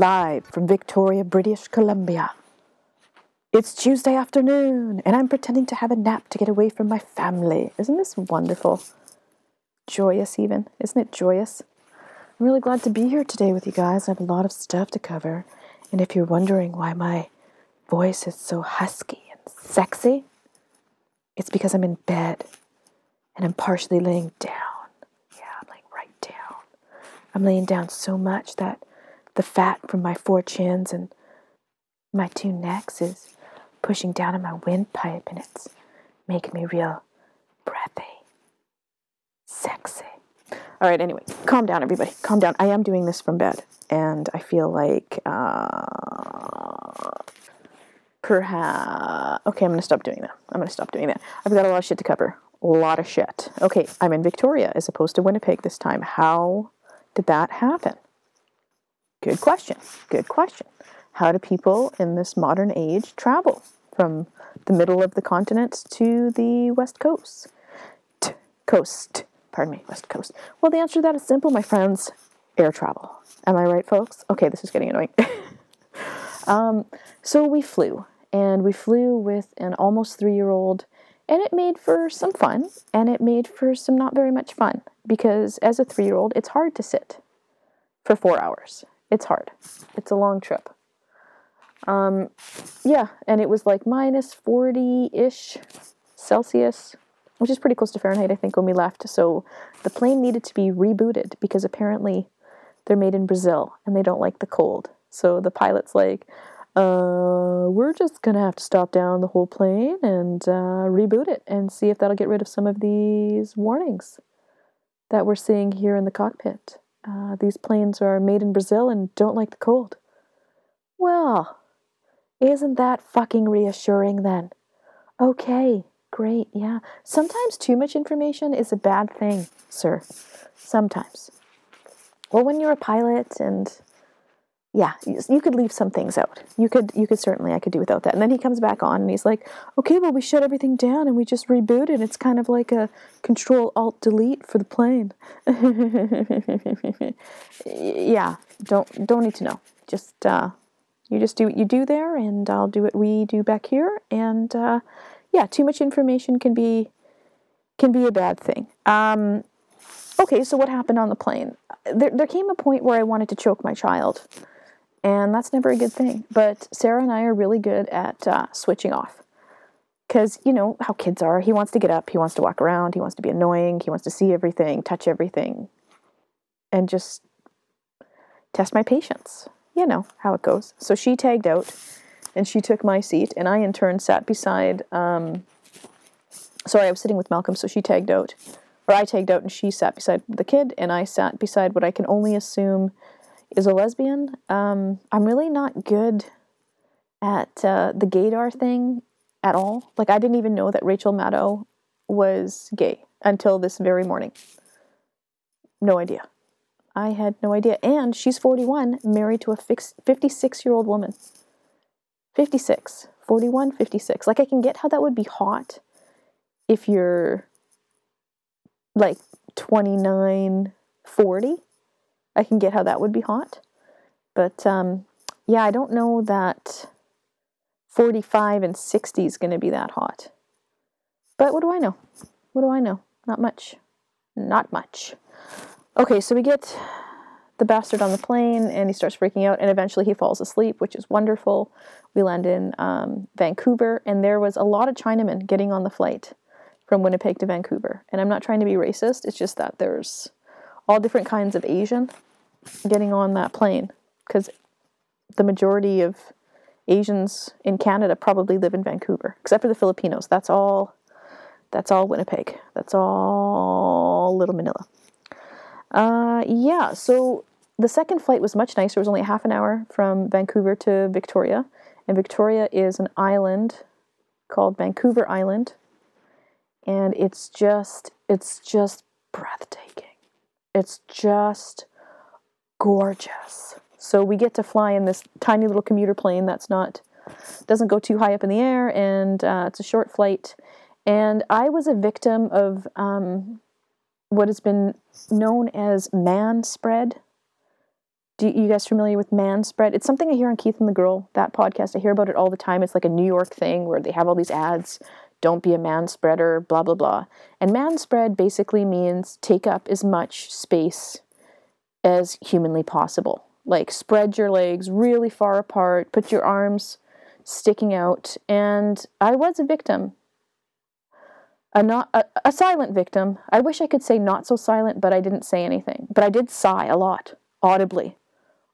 live from Victoria, British Columbia. It's Tuesday afternoon, and I'm pretending to have a nap to get away from my family. Isn't this wonderful? Joyous, even. Isn't it joyous? I'm really glad to be here today with you guys. I have a lot of stuff to cover. And if you're wondering why my voice is so husky and sexy, it's because I'm in bed and I'm partially laying down. Yeah, I'm laying right down. I'm laying down so much that the fat from my four chins and my two necks is pushing down on my windpipe and it's making me real breathy, sexy. All right, anyway, calm down, everybody. Calm down. I am doing this from bed, and I feel like uh, perhaps. Okay, I'm to stop doing that. I'm to stop doing that. I've got a lot of shit to cover. A lot of shit. Okay, I'm in Victoria as opposed to Winnipeg this time. How did that happen? Good question. Good question. How do people in this modern age travel from the middle of the continent to the west coast? T- coast. Pardon me, west coast. Well, the answer to that is simple, my friends. Air travel. Am I right, folks? Okay, this is getting annoying. um, so we flew, and we flew with an almost three year old, and it made for some fun, and it made for some not very much fun because as a three year old, it's hard to sit for four hours. It's hard. It's a long trip. Um, yeah, and it was like minus 40 ish Celsius, which is pretty close to Fahrenheit, I think, when we left. So the plane needed to be rebooted because apparently they're made in Brazil and they don't like the cold. So the pilot's like, uh, we're just gonna have to stop down the whole plane and uh, reboot it and see if that'll get rid of some of these warnings that we're seeing here in the cockpit. Uh, these planes are made in Brazil and don't like the cold. Well, isn't that fucking reassuring then? Okay, great, yeah. Sometimes too much information is a bad thing, sir. Sometimes. Well, when you're a pilot and yeah, you could leave some things out. You could, you could certainly, I could do without that. And then he comes back on and he's like, okay, well, we shut everything down and we just rebooted. It's kind of like a control alt delete for the plane. yeah, don't, don't need to know. Just, uh, you just do what you do there and I'll do what we do back here. And, uh, yeah, too much information can be, can be a bad thing. Um, okay, so what happened on the plane? There, there came a point where I wanted to choke my child and that's never a good thing. But Sarah and I are really good at uh, switching off. Because, you know, how kids are. He wants to get up, he wants to walk around, he wants to be annoying, he wants to see everything, touch everything, and just test my patience. You know how it goes. So she tagged out and she took my seat, and I in turn sat beside. Um, sorry, I was sitting with Malcolm, so she tagged out. Or I tagged out and she sat beside the kid, and I sat beside what I can only assume is a lesbian. Um, I'm really not good at uh, the gaydar thing at all. Like I didn't even know that Rachel Maddow was gay until this very morning. No idea. I had no idea. And she's 41, married to a 56 year old woman. 56. 41, 56. Like I can get how that would be hot if you're like 29, 40. I can get how that would be hot. But um, yeah, I don't know that 45 and 60 is going to be that hot. But what do I know? What do I know? Not much. Not much. Okay, so we get the bastard on the plane and he starts freaking out and eventually he falls asleep, which is wonderful. We land in um, Vancouver and there was a lot of Chinamen getting on the flight from Winnipeg to Vancouver. And I'm not trying to be racist, it's just that there's all different kinds of Asian getting on that plane because the majority of Asians in Canada probably live in Vancouver, except for the Filipinos. That's all. That's all Winnipeg. That's all Little Manila. Uh, yeah. So the second flight was much nicer. It was only half an hour from Vancouver to Victoria, and Victoria is an island called Vancouver Island, and it's just it's just breathtaking. It's just gorgeous. So we get to fly in this tiny little commuter plane that's not doesn't go too high up in the air, and uh, it's a short flight. And I was a victim of um, what has been known as man spread Do you guys familiar with man spread? It's something I hear on Keith and the Girl, that podcast. I hear about it all the time. It's like a New York thing where they have all these ads. Don't be a man spreader, blah, blah, blah. And man spread basically means take up as much space as humanly possible. Like spread your legs really far apart, put your arms sticking out. And I was a victim. A not a, a silent victim. I wish I could say not so silent, but I didn't say anything. But I did sigh a lot, audibly.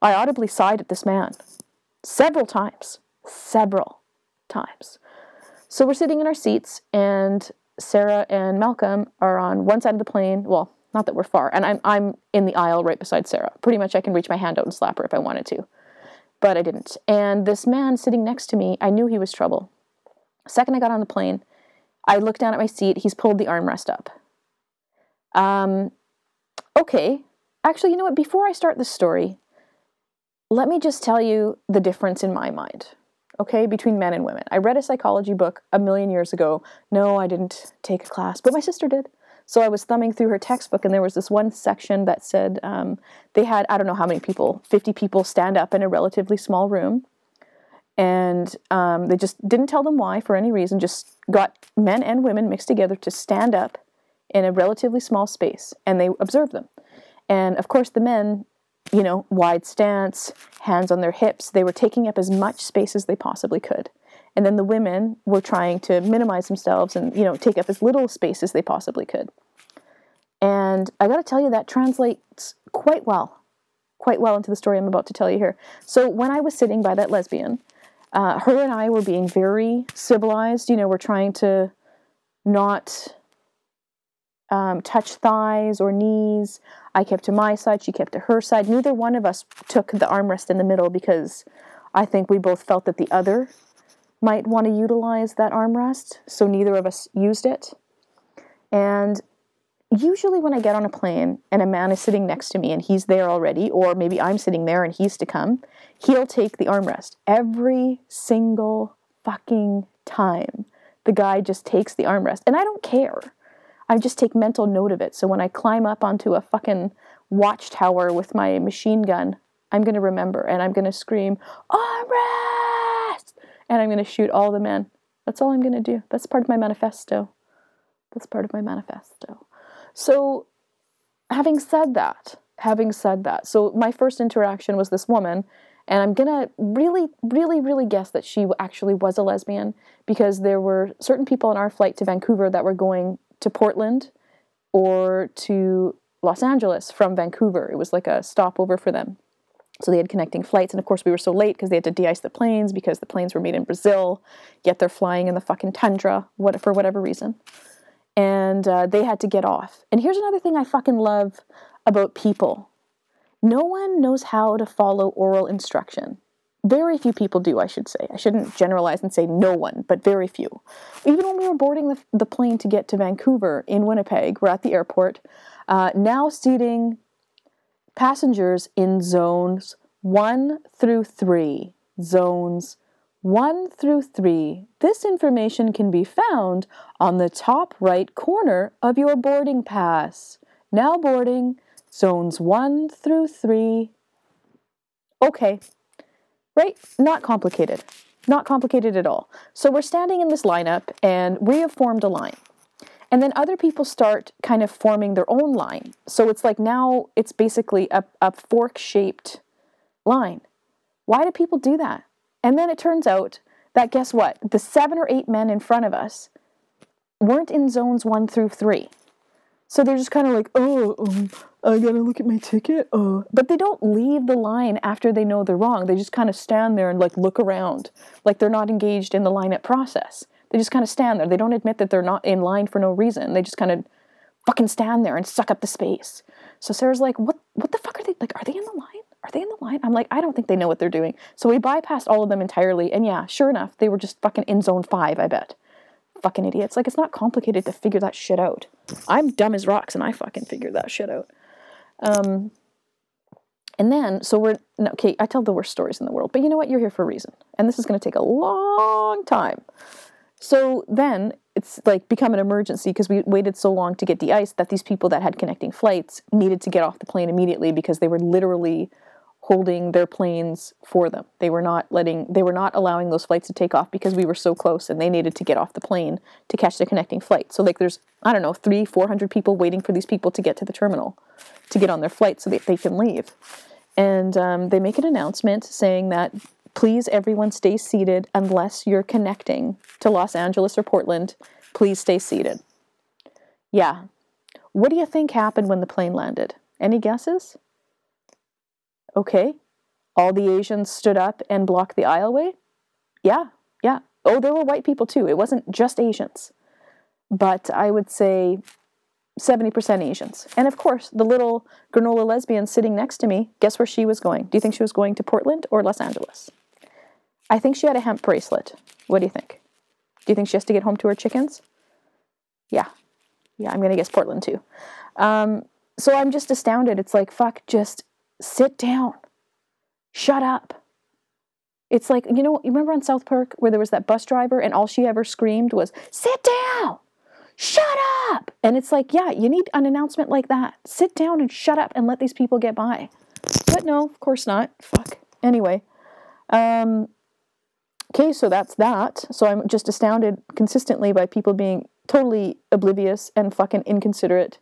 I audibly sighed at this man several times. Several times. So we're sitting in our seats, and Sarah and Malcolm are on one side of the plane. Well, not that we're far, and I'm I'm in the aisle right beside Sarah. Pretty much, I can reach my hand out and slap her if I wanted to, but I didn't. And this man sitting next to me, I knew he was trouble. Second, I got on the plane, I looked down at my seat. He's pulled the armrest up. Um, okay. Actually, you know what? Before I start the story, let me just tell you the difference in my mind okay, between men and women. I read a psychology book a million years ago. No, I didn't take a class, but my sister did. So I was thumbing through her textbook, and there was this one section that said um, they had, I don't know how many people, 50 people stand up in a relatively small room. And um, they just didn't tell them why for any reason, just got men and women mixed together to stand up in a relatively small space, and they observed them. And of course, the men you know, wide stance, hands on their hips. They were taking up as much space as they possibly could. And then the women were trying to minimize themselves and, you know, take up as little space as they possibly could. And I got to tell you, that translates quite well, quite well into the story I'm about to tell you here. So when I was sitting by that lesbian, uh, her and I were being very civilized. You know, we're trying to not um, touch thighs or knees. I kept to my side, she kept to her side. Neither one of us took the armrest in the middle because I think we both felt that the other might want to utilize that armrest, so neither of us used it. And usually, when I get on a plane and a man is sitting next to me and he's there already, or maybe I'm sitting there and he's to come, he'll take the armrest. Every single fucking time, the guy just takes the armrest. And I don't care. I just take mental note of it. So when I climb up onto a fucking watchtower with my machine gun, I'm going to remember and I'm going to scream, armrest! And I'm going to shoot all the men. That's all I'm going to do. That's part of my manifesto. That's part of my manifesto. So, having said that, having said that, so my first interaction was this woman, and I'm gonna really, really, really guess that she actually was a lesbian because there were certain people on our flight to Vancouver that were going to Portland or to Los Angeles from Vancouver. It was like a stopover for them. So they had connecting flights, and of course we were so late because they had to de-ice the planes because the planes were made in Brazil, yet they're flying in the fucking tundra, what for whatever reason, and uh, they had to get off. And here's another thing I fucking love about people: no one knows how to follow oral instruction. Very few people do, I should say. I shouldn't generalize and say no one, but very few. Even when we were boarding the, the plane to get to Vancouver in Winnipeg, we're at the airport, uh, now seating passengers in zones one through three. Zones one through three. This information can be found on the top right corner of your boarding pass. Now boarding zones one through three. Okay, right? Not complicated. Not complicated at all. So we're standing in this lineup and we have formed a line. And then other people start kind of forming their own line. So it's like now it's basically a, a fork shaped line. Why do people do that? And then it turns out that guess what? The seven or eight men in front of us weren't in zones one through three. So they're just kind of like, oh, um, I gotta look at my ticket. Oh, but they don't leave the line after they know they're wrong. They just kind of stand there and like look around, like they're not engaged in the lineup process. They just kind of stand there. They don't admit that they're not in line for no reason. They just kind of fucking stand there and suck up the space. So Sarah's like, what? What the fuck are they like? Are they in the line? Are they in the line? I'm like, I don't think they know what they're doing. So we bypassed all of them entirely, and yeah, sure enough, they were just fucking in zone five. I bet fucking idiots. Like, it's not complicated to figure that shit out. I'm dumb as rocks and I fucking figured that shit out. Um, and then, so we're, no, okay, I tell the worst stories in the world, but you know what? You're here for a reason. And this is going to take a long time. So then it's like become an emergency because we waited so long to get de-iced that these people that had connecting flights needed to get off the plane immediately because they were literally holding their planes for them. They were not letting they were not allowing those flights to take off because we were so close and they needed to get off the plane to catch the connecting flight. So like there's I don't know, 3 400 people waiting for these people to get to the terminal to get on their flight so that they can leave. And um, they make an announcement saying that please everyone stay seated unless you're connecting to Los Angeles or Portland. Please stay seated. Yeah. What do you think happened when the plane landed? Any guesses? Okay. All the Asians stood up and blocked the aisleway? Yeah, yeah. Oh, there were white people too. It wasn't just Asians. But I would say 70% Asians. And of course, the little granola lesbian sitting next to me, guess where she was going? Do you think she was going to Portland or Los Angeles? I think she had a hemp bracelet. What do you think? Do you think she has to get home to her chickens? Yeah. Yeah, I'm going to guess Portland too. Um, so I'm just astounded. It's like, fuck, just sit down. Shut up. It's like, you know, you remember on South Park where there was that bus driver and all she ever screamed was, sit down, shut up. And it's like, yeah, you need an announcement like that. Sit down and shut up and let these people get by. But no, of course not. Fuck. Anyway. Um, okay, so that's that. So I'm just astounded consistently by people being totally oblivious and fucking inconsiderate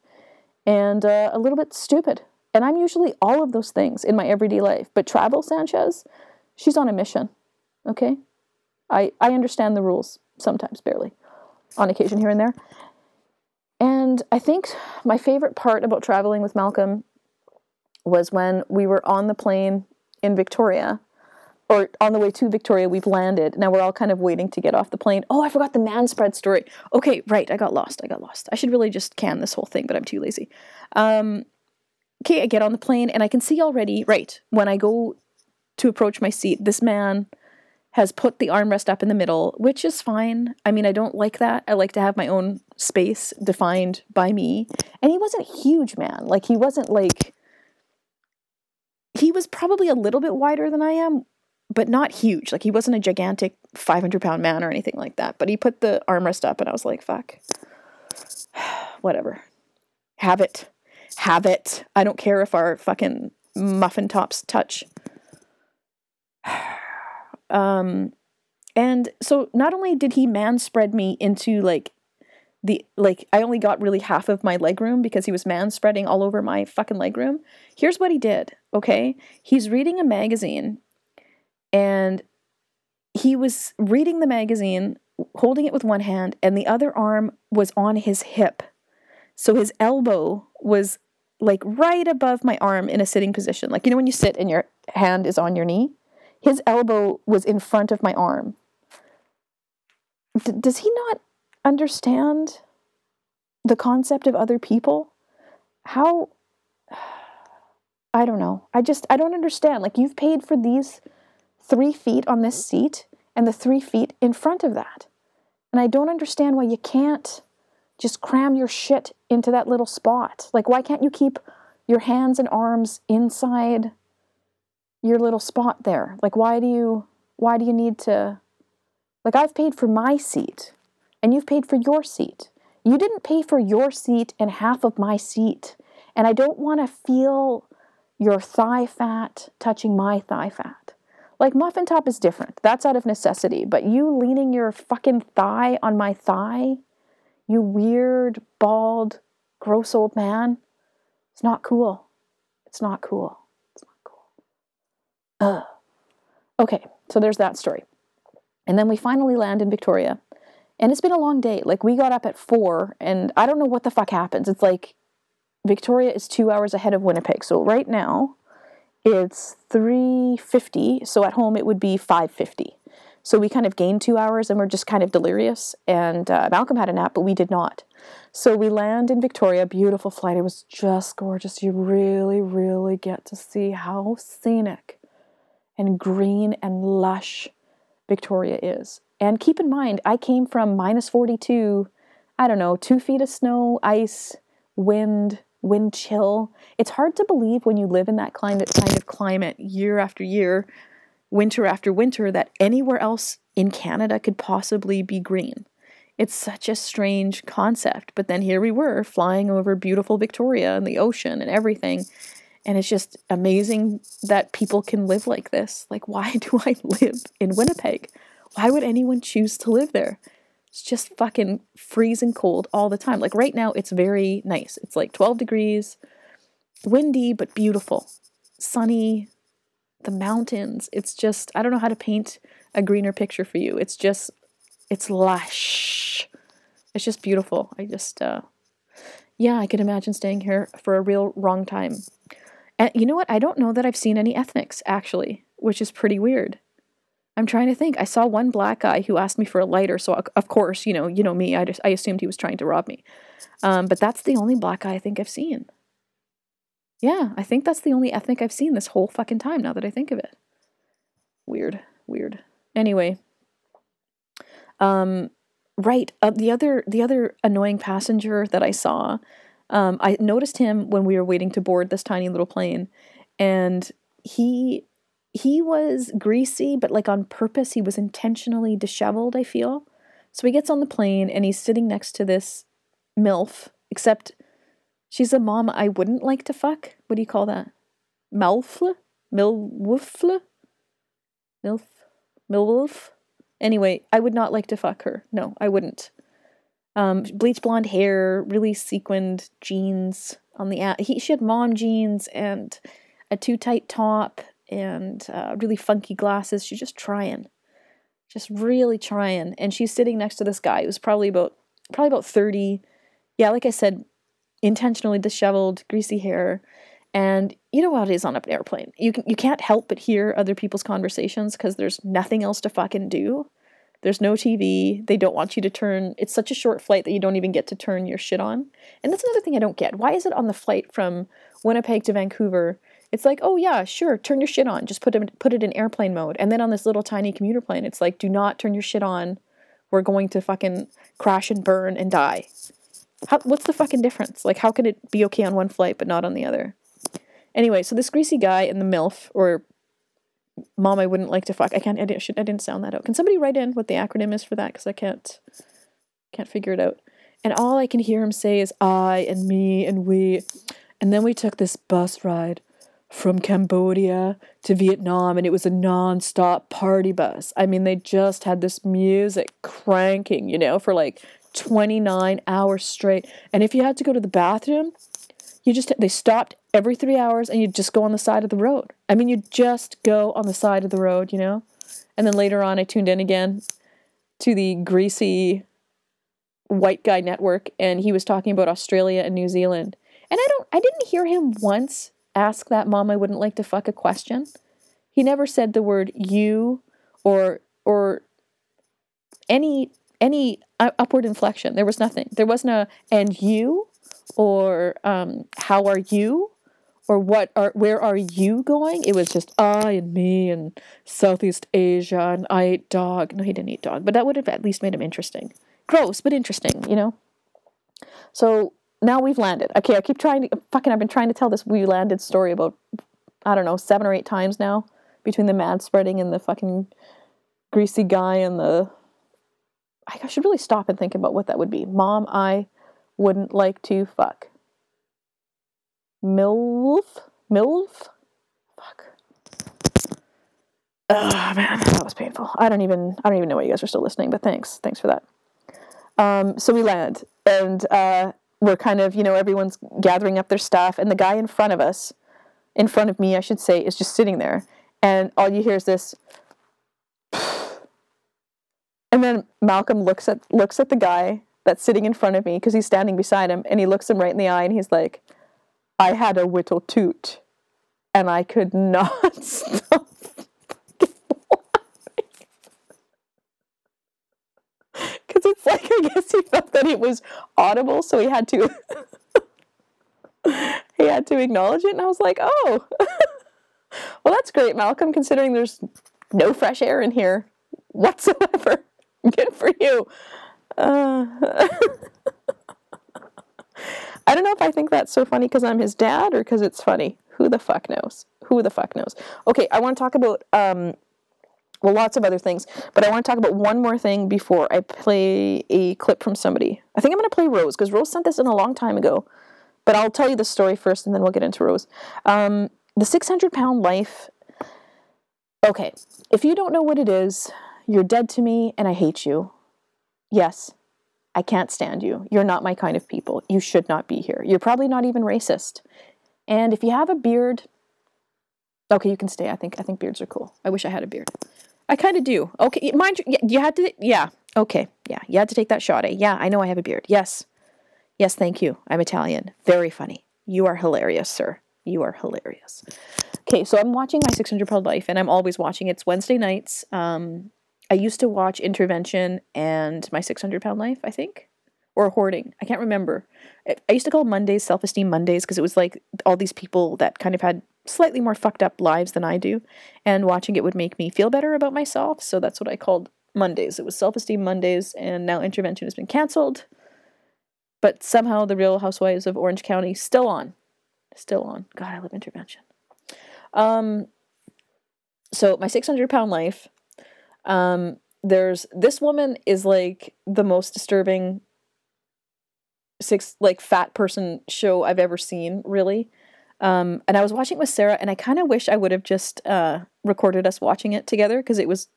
and uh, a little bit stupid. And I'm usually all of those things in my everyday life. But Travel Sanchez, she's on a mission. Okay? I, I understand the rules, sometimes barely, on occasion here and there. And I think my favorite part about traveling with Malcolm was when we were on the plane in Victoria, or on the way to Victoria, we've landed. Now we're all kind of waiting to get off the plane. Oh, I forgot the man spread story. Okay, right, I got lost. I got lost. I should really just can this whole thing, but I'm too lazy. Um, okay, I get on the plane and I can see already, right, when I go to approach my seat, this man has put the armrest up in the middle, which is fine. I mean, I don't like that. I like to have my own space defined by me. And he wasn't a huge man. Like, he wasn't like. He was probably a little bit wider than I am, but not huge. Like, he wasn't a gigantic 500 pound man or anything like that. But he put the armrest up, and I was like, fuck. Whatever. Have it have it. I don't care if our fucking muffin tops touch. um, and so not only did he man spread me into like the like I only got really half of my leg room because he was man spreading all over my fucking leg room. Here's what he did, okay? He's reading a magazine and he was reading the magazine, holding it with one hand, and the other arm was on his hip. So his elbow was like right above my arm in a sitting position. Like, you know, when you sit and your hand is on your knee? His elbow was in front of my arm. D- does he not understand the concept of other people? How. I don't know. I just, I don't understand. Like, you've paid for these three feet on this seat and the three feet in front of that. And I don't understand why you can't just cram your shit into that little spot. Like, why can't you keep your hands and arms inside your little spot there? Like, why do you, why do you need to, like, I've paid for my seat and you've paid for your seat. You didn't pay for your seat and half of my seat. And I don't want to feel your thigh fat touching my thigh fat. Like muffin top is different. That's out of necessity. But you leaning your fucking thigh on my thigh, you weird, bald, gross old man. It's not cool. It's not cool. It's not cool. Ugh. Okay, so there's that story. And then we finally land in Victoria. And it's been a long day. Like we got up at four, and I don't know what the fuck happens. It's like Victoria is two hours ahead of Winnipeg. So right now it's 3.50. So at home it would be 5.50. So we kind of gained two hours and we're just kind of delirious. And uh, Malcolm had a nap, but we did not. So we land in Victoria, beautiful flight. It was just gorgeous. You really, really get to see how scenic and green and lush Victoria is. And keep in mind, I came from minus 42, I don't know, two feet of snow, ice, wind, wind chill. It's hard to believe when you live in that climate, kind of climate year after year winter after winter that anywhere else in Canada could possibly be green. It's such a strange concept. But then here we were flying over beautiful Victoria and the ocean and everything. And it's just amazing that people can live like this. Like, why do I live in Winnipeg? Why would anyone choose to live there? It's just fucking freezing cold all the time. Like, right now, it's very nice. It's like 12 degrees, windy, but beautiful, sunny, the mountains. It's just, I don't know how to paint a greener picture for you. It's just, it's lush. It's just beautiful. I just, uh, yeah, I could imagine staying here for a real wrong time. And you know what? I don't know that I've seen any ethnics actually, which is pretty weird. I'm trying to think. I saw one black guy who asked me for a lighter, so of course, you know, you know me. I just I assumed he was trying to rob me. Um, but that's the only black guy I think I've seen. Yeah, I think that's the only ethnic I've seen this whole fucking time. Now that I think of it, weird, weird. Anyway, um, right. Uh, the other the other annoying passenger that I saw um, I noticed him when we were waiting to board this tiny little plane, and he he was greasy, but like on purpose. He was intentionally disheveled. I feel. So he gets on the plane and he's sitting next to this milf, except she's a mom I wouldn't like to fuck. What do you call that? Malfle? Milwoofle? Milf? Milwolf? Anyway, I would not like to fuck her. No, I wouldn't um, bleach blonde hair, really sequined jeans on the at. He she had mom jeans and a too tight top and uh, really funky glasses. She's just trying, just really trying. And she's sitting next to this guy who's probably about probably about thirty. Yeah, like I said, intentionally disheveled, greasy hair. And you know how it is on an airplane. You can you can't help but hear other people's conversations because there's nothing else to fucking do. There's no TV. They don't want you to turn. It's such a short flight that you don't even get to turn your shit on. And that's another thing I don't get. Why is it on the flight from Winnipeg to Vancouver? It's like, oh yeah, sure, turn your shit on. Just put it put it in airplane mode. And then on this little tiny commuter plane, it's like, do not turn your shit on. We're going to fucking crash and burn and die. How, what's the fucking difference? Like, how could it be okay on one flight but not on the other? Anyway, so this greasy guy in the MILF, or mom I wouldn't like to fuck. I can't. I didn't. I didn't sound that out. Can somebody write in what the acronym is for that? Because I can't. Can't figure it out. And all I can hear him say is I and me and we, and then we took this bus ride from Cambodia to Vietnam, and it was a non-stop party bus. I mean, they just had this music cranking, you know, for like 29 hours straight. And if you had to go to the bathroom, you just they stopped every three hours and you just go on the side of the road. I mean, you just go on the side of the road, you know. And then later on, I tuned in again to the greasy white guy network, and he was talking about Australia and New Zealand. And I don't, I didn't hear him once ask that mom I wouldn't like to fuck a question. He never said the word you or or any any upward inflection. There was nothing. There wasn't a and you or um, how are you or what are where are you going? It was just I and me and Southeast Asia and I ate dog. No, he didn't eat dog, but that would have at least made him interesting. Gross, but interesting, you know. So now we've landed. Okay, I keep trying to fucking. I've been trying to tell this we landed story about I don't know seven or eight times now between the mad spreading and the fucking greasy guy and the. I should really stop and think about what that would be. Mom, I wouldn't like to fuck. MILF? MILF? Fuck. Oh man, that was painful. I don't even I don't even know why you guys are still listening, but thanks. Thanks for that. Um, so we land and uh, we're kind of, you know, everyone's gathering up their stuff and the guy in front of us, in front of me, I should say, is just sitting there. And all you hear is this and then Malcolm looks at looks at the guy that's sitting in front of me because he's standing beside him and he looks him right in the eye and he's like, I had a whittle toot and I could not stop. Because it's like, I guess he felt that it was audible, so he had to. he had to acknowledge it, and I was like, oh. well, that's great, Malcolm, considering there's no fresh air in here whatsoever. Good for you. Uh, I don't know if I think that's so funny because I'm his dad or because it's funny. Who the fuck knows? Who the fuck knows? Okay, I want to talk about um, well, lots of other things, but I want to talk about one more thing before I play a clip from somebody. I think I'm going to play Rose because Rose sent this in a long time ago, but I'll tell you the story first, and then we'll get into Rose. Um, the 600 pound life. Okay, if you don't know what it is, you're dead to me, and I hate you. Yes, I can't stand you. You're not my kind of people. You should not be here. You're probably not even racist. And if you have a beard, okay, you can stay. I think I think beards are cool. I wish I had a beard. I kind of do. Okay, mind you, you had to. Yeah. Okay. Yeah, you had to take that shot. Eh? Yeah, I know I have a beard. Yes. Yes, thank you. I'm Italian. Very funny. You are hilarious, sir. You are hilarious. Okay, so I'm watching My 600 Pound Life, and I'm always watching. It's Wednesday nights. Um, I used to watch Intervention and My 600 Pound Life, I think, or Hoarding. I can't remember. I used to call Mondays Self Esteem Mondays because it was like all these people that kind of had slightly more fucked up lives than I do, and watching it would make me feel better about myself. So that's what I called Mondays. It was Self Esteem Mondays, and now Intervention has been canceled. But somehow the Real Housewives of Orange County still on, still on. God, I love Intervention. Um, so my 600 pound life um, there's this woman is like the most disturbing six like fat person show I've ever seen, really. Um, and I was watching with Sarah, and I kind of wish I would have just uh, recorded us watching it together because it was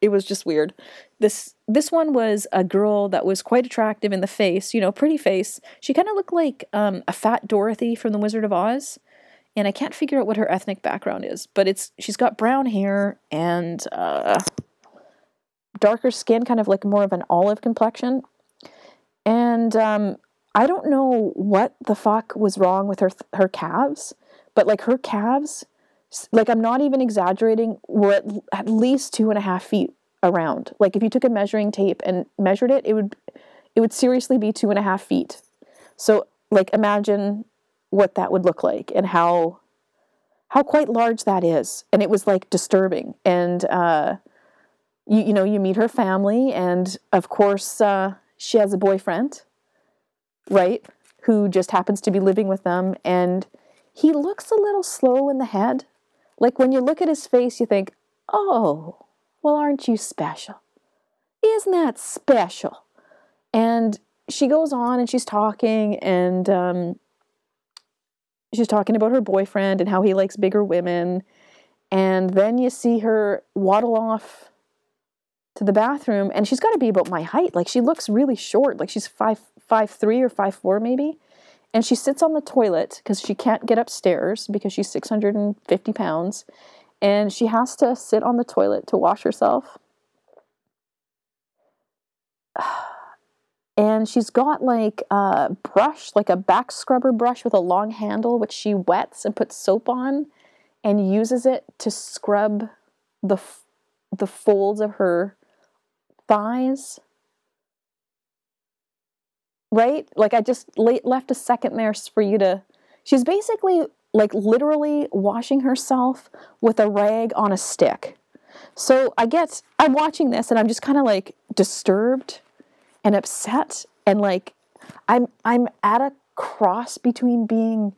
it was just weird. This this one was a girl that was quite attractive in the face, you know, pretty face. She kind of looked like um, a fat Dorothy from The Wizard of Oz, and I can't figure out what her ethnic background is, but it's she's got brown hair and uh, darker skin, kind of like more of an olive complexion. And um, I don't know what the fuck was wrong with her her calves, but like her calves, like I'm not even exaggerating, were at, at least two and a half feet around. Like if you took a measuring tape and measured it, it would it would seriously be two and a half feet. So like imagine what that would look like and how how quite large that is. And it was like disturbing. And uh, you, you know, you meet her family, and of course, uh, she has a boyfriend, right? Who just happens to be living with them, and he looks a little slow in the head. Like when you look at his face, you think, oh, well, aren't you special? Isn't that special? And she goes on and she's talking, and um, she's talking about her boyfriend and how he likes bigger women. And then you see her waddle off to the bathroom and she's got to be about my height. Like she looks really short. Like she's five five three or five four maybe. And she sits on the toilet because she can't get upstairs because she's 650 pounds. And she has to sit on the toilet to wash herself. And she's got like a brush like a back scrubber brush with a long handle which she wets and puts soap on and uses it to scrub the the folds of her thighs. Right? Like I just left a second there for you to. She's basically like literally washing herself with a rag on a stick. So I get, I'm watching this and I'm just kind of like disturbed and upset and like I'm I'm at a cross between being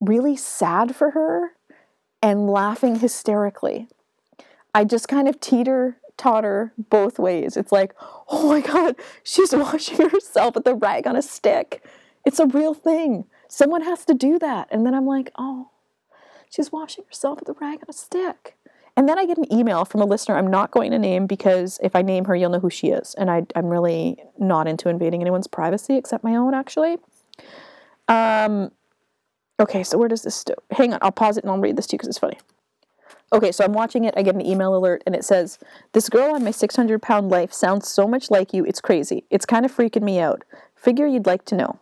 really sad for her and laughing hysterically. I just kind of teeter taught her both ways. It's like, oh my God, she's washing herself with a rag on a stick. It's a real thing. Someone has to do that. And then I'm like, oh, she's washing herself with a rag on a stick. And then I get an email from a listener I'm not going to name because if I name her, you'll know who she is. And I, am really not into invading anyone's privacy except my own, actually. Um, okay, so where does this hang on? I'll pause it and I'll read this to you because it's funny. Okay, so I'm watching it. I get an email alert, and it says, This girl on my 600 pound life sounds so much like you, it's crazy. It's kind of freaking me out. Figure you'd like to know.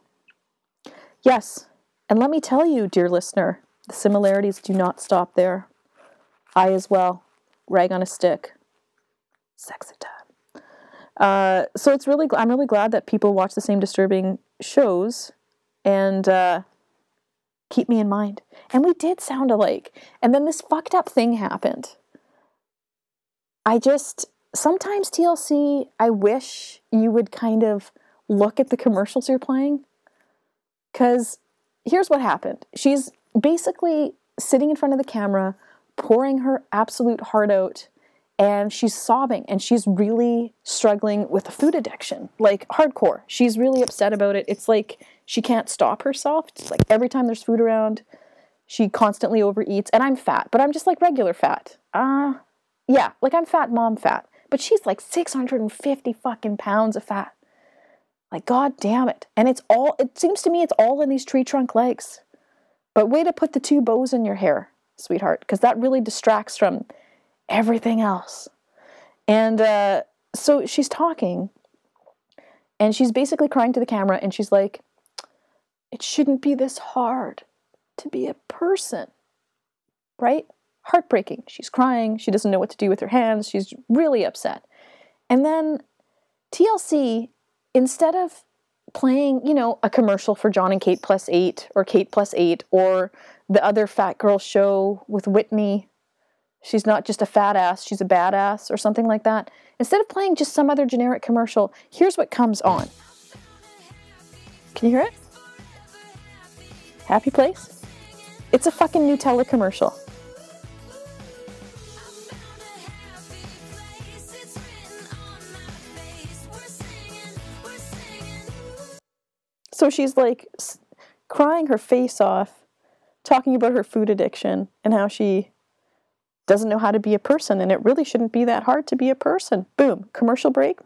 Yes, and let me tell you, dear listener, the similarities do not stop there. I as well, rag on a stick. Sexy time. Uh, so it's really, I'm really glad that people watch the same disturbing shows, and uh, keep me in mind. And we did sound alike. And then this fucked up thing happened. I just, sometimes TLC, I wish you would kind of look at the commercials you're playing. Because here's what happened she's basically sitting in front of the camera, pouring her absolute heart out, and she's sobbing and she's really struggling with a food addiction, like hardcore. She's really upset about it. It's like she can't stop herself. It's like every time there's food around, she constantly overeats. And I'm fat, but I'm just like regular fat. Uh, yeah, like I'm fat mom fat. But she's like 650 fucking pounds of fat. Like, god damn it. And it's all, it seems to me it's all in these tree trunk legs. But way to put the two bows in your hair, sweetheart, because that really distracts from everything else. And uh, so she's talking, and she's basically crying to the camera, and she's like, It shouldn't be this hard to be a person, right? Heartbreaking. She's crying. She doesn't know what to do with her hands. She's really upset. And then TLC, instead of playing, you know, a commercial for Jon and Kate plus eight or Kate plus eight or the other fat girl show with Whitney She's not just a fat ass, she's a badass or something like that. Instead of playing just some other generic commercial, here's what comes on. Can you hear it? Happy Place? It's a fucking Nutella commercial. So she's like crying her face off, talking about her food addiction and how she doesn't know how to be a person, and it really shouldn't be that hard to be a person. Boom, commercial break.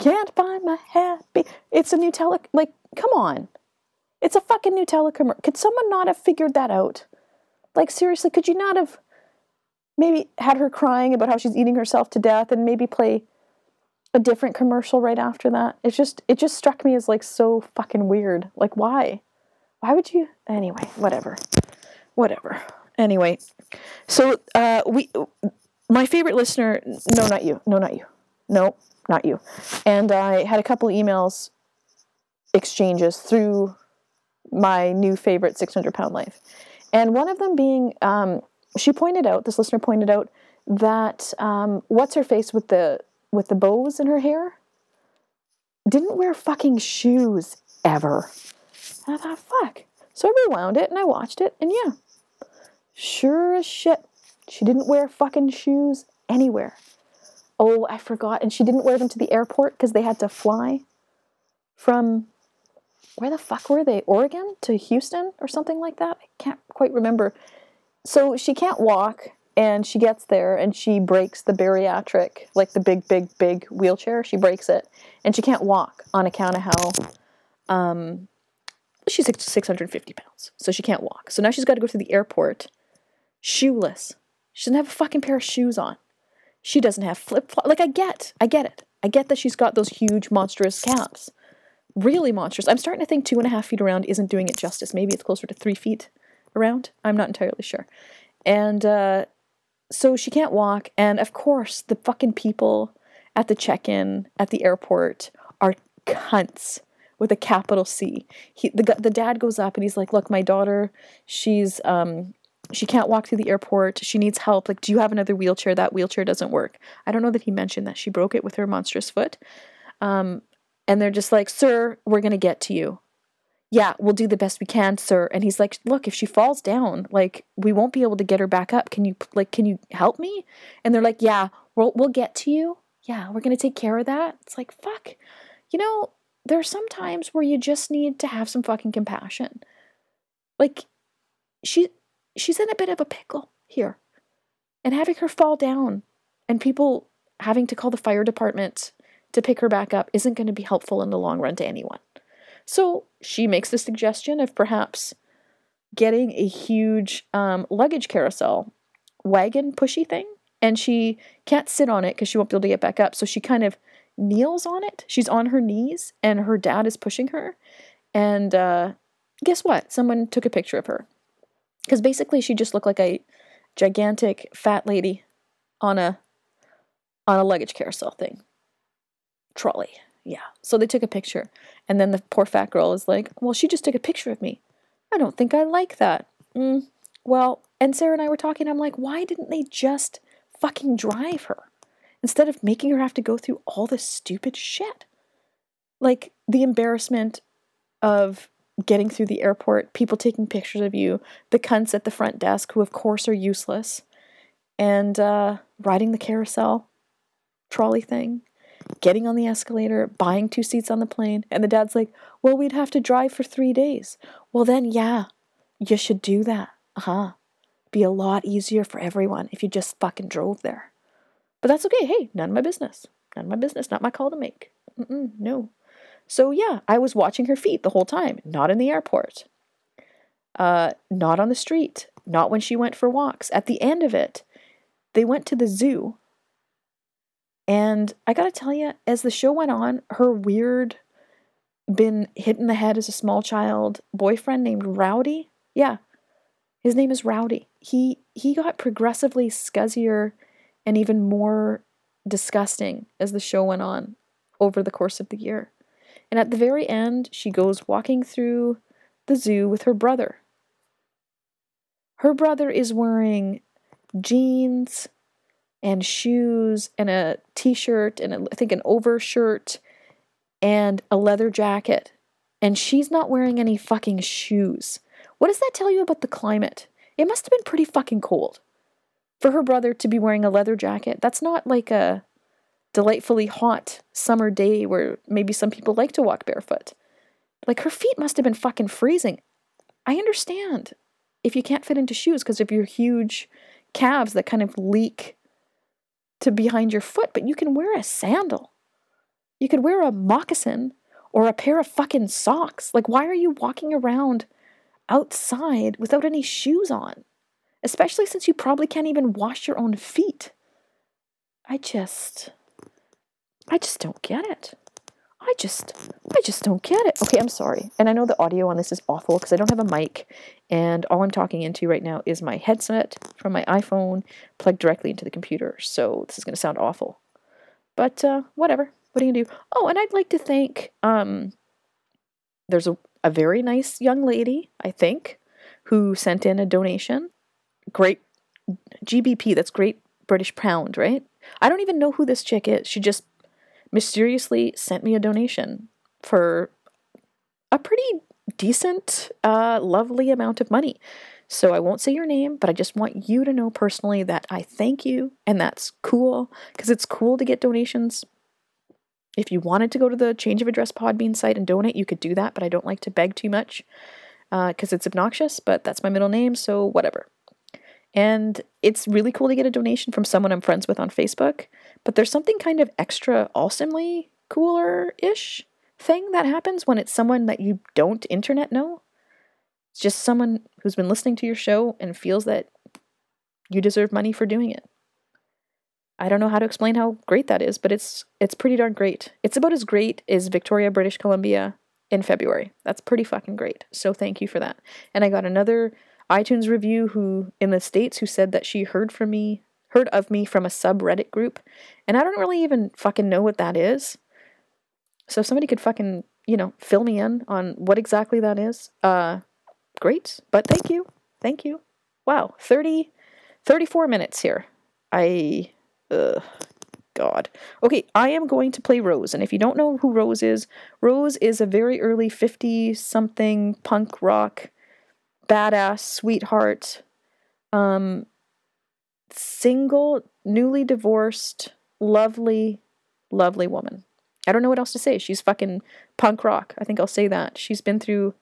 Can't find my happy. It's a Nutella. Like, come on. It's a fucking Nutella commercial. Could someone not have figured that out? Like, seriously, could you not have maybe had her crying about how she's eating herself to death and maybe play a different commercial right after that? It just, it just struck me as like so fucking weird. Like, why? Why would you? Anyway, whatever. Whatever. Anyway, so uh, we, my favorite listener, no, not you, no, not you, no, not you, and I had a couple emails exchanges through my new favorite 600 pound life, and one of them being, um, she pointed out, this listener pointed out that um, what's her face with the with the bows in her hair didn't wear fucking shoes ever. And I thought, fuck. So I rewound it and I watched it, and yeah, Sure as shit, she didn't wear fucking shoes anywhere. Oh, I forgot. And she didn't wear them to the airport because they had to fly from where the fuck were they? Oregon to Houston or something like that? I can't quite remember. So she can't walk and she gets there and she breaks the bariatric, like the big, big, big wheelchair. She breaks it and she can't walk on account of how um, she's 650 pounds. So she can't walk. So now she's got to go to the airport shoeless. She doesn't have a fucking pair of shoes on. She doesn't have flip flops. Like, I get, I get it. I get that she's got those huge, monstrous calves. Really monstrous. I'm starting to think two and a half feet around isn't doing it justice. Maybe it's closer to three feet around. I'm not entirely sure. And uh, so she can't walk. And of course, the fucking people at the check in at the airport are cunts with a capital C. He, the, the dad goes up and he's like, Look, my daughter, she's um, she can't walk through the airport. She needs help. Like, do you have another wheelchair? That wheelchair doesn't work. I don't know that he mentioned that she broke it with her monstrous foot. Um, and they're just like, Sir, we're going to get to you. Yeah, we'll do the best we can, sir. And he's like, Look, if she falls down, like, we won't be able to get her back up. Can you, like, can you help me? And they're like, Yeah, we'll, we'll get to you. Yeah, we're going to take care of that. It's like, fuck. You know, there are some times where you just need to have some fucking compassion. Like, she she's in a bit of a pickle here. And having her fall down and people having to call the fire department to pick her back up isn't going to be helpful in the long run to anyone. So she makes the suggestion of perhaps getting a huge um, luggage carousel wagon pushy thing. And she can't sit on it because she won't be able to get back up. So she kind of kneels on it. She's on her knees and her dad is pushing her. And uh, guess what? Someone took a picture of her because basically she just looked like a gigantic fat lady on a on a luggage carousel thing trolley. Yeah. So they took a picture. And then the poor fat girl is like well she just took a picture of me. I don't think i like that. Mm, well and sarah and i were talking. I'm like why didn't they just fucking drive her instead of making her have to go through all this stupid shit? Like the embarrassment of getting through the airport, people taking pictures of you, the cunts at the front desk who, of course, are useless, and uh, riding the carousel trolley thing. Getting on the escalator, buying two seats on the plane. And the dad's like, well, we'd have to drive for three days. Well, then, yeah, you should do that. Uh huh. Be a lot easier for everyone if you just fucking drove there. But that's okay. Hey, none of my business. None of my business. Not my call to make. Mm-mm, no. So, yeah, I was watching her feet the whole time, not in the airport, uh, not on the street, not when she went for walks. At the end of it, they went to the zoo. And I gotta tell you, as the show went on, her weird, been hit in the head as a small child boyfriend named Rowdy. Yeah, his name is Rowdy. He he got progressively scuzzier and even more disgusting as the show went on over the course of the year. And at the very end, she goes walking through the zoo with her brother. Her brother is wearing jeans and shoes and a t-shirt and a, I think an overshirt and a leather jacket and she's not wearing any fucking shoes. What does that tell you about the climate? It must have been pretty fucking cold for her brother to be wearing a leather jacket. That's not like a delightfully hot summer day where maybe some people like to walk barefoot. Like her feet must have been fucking freezing. I understand if you can't fit into shoes because of your huge calves that kind of leak to behind your foot, but you can wear a sandal. You could wear a moccasin or a pair of fucking socks. Like, why are you walking around outside without any shoes on? Especially since you probably can't even wash your own feet. I just. I just don't get it. I just I just don't get it. Okay, I'm sorry. And I know the audio on this is awful because I don't have a mic and all I'm talking into right now is my headset from my iPhone plugged directly into the computer. So this is going to sound awful. But uh, whatever. What are you going to do? Oh, and I'd like to thank um there's a, a very nice young lady, I think, who sent in a donation. Great GBP, that's great British pound, right? I don't even know who this chick is. She just mysteriously sent me a donation for a pretty decent, uh, lovely amount of money. So I won't say your name, but I just want you to know personally that I thank you, and that's cool because it's cool to get donations. If you wanted to go to the change of address Podbean site and donate, you could do that, but I don't like to beg too much because uh, it's obnoxious, but that's my middle name, so whatever. And it's really cool to get a donation from someone I'm friends with on Facebook. But there's something kind of extra awesomely cooler ish thing that happens when it's someone that you don't internet know. It's just someone who's been listening to your show and feels that you deserve money for doing it. I don't know how to explain how great that is, but it's it's pretty darn great. It's about as great as Victoria, British Columbia in February. That's pretty fucking great. So thank you for that. And I got another iTunes review who in the states who said that she heard from me heard of me from a subreddit group, and I don't really even fucking know what that is. So if somebody could fucking, you know, fill me in on what exactly that is, uh, great. But thank you. Thank you. Wow, 30, 34 minutes here. I, uh, God. Okay, I am going to play Rose, and if you don't know who Rose is, Rose is a very early 50 something punk rock, badass sweetheart, um, single, newly divorced, lovely, lovely woman. I don't know what else to say. She's fucking punk rock. I think I'll say that. She's been through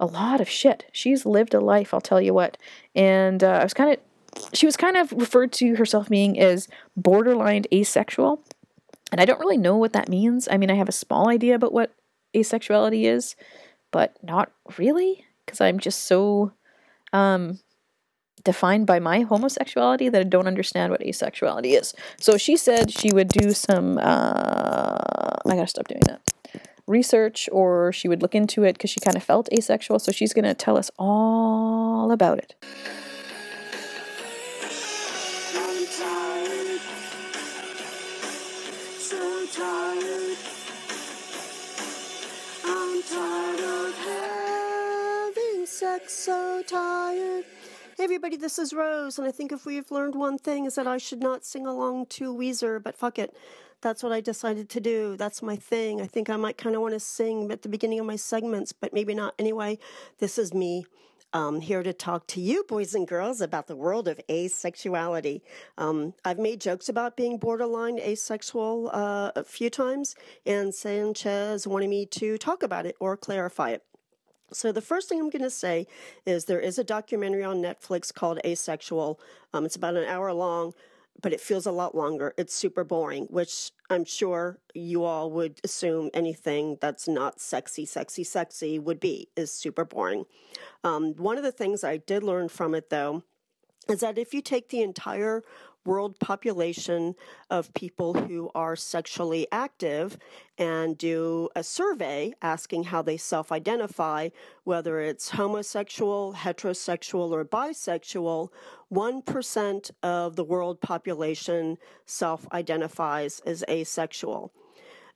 a lot of shit. She's lived a life, I'll tell you what. And uh, I was kind of, she was kind of referred to herself being as borderline asexual. And I don't really know what that means. I mean, I have a small idea about what asexuality is, but not really, because I'm just so um, defined by my homosexuality that I don't understand what asexuality is. So she said she would do some, uh, I gotta stop doing that, research or she would look into it because she kind of felt asexual. So she's gonna tell us all about it. so tired Hey everybody, this is Rose, and I think if we've learned one thing is that I should not sing along to Weezer, but fuck it. That's what I decided to do. That's my thing. I think I might kind of want to sing at the beginning of my segments, but maybe not. Anyway, this is me. I'm here to talk to you, boys and girls, about the world of asexuality. Um, I've made jokes about being borderline asexual uh, a few times, and Sanchez wanted me to talk about it or clarify it. So, the first thing I'm going to say is there is a documentary on Netflix called Asexual. Um, it's about an hour long but it feels a lot longer. It's super boring, which I'm sure you all would assume anything that's not sexy, sexy, sexy would be, is super boring. Um, one of the things I did learn from it, though, is that if you take the entire world population of people who are sexually active and do a survey asking how they self identify, whether it's homosexual, heterosexual, or bisexual, 1% of the world population self identifies as asexual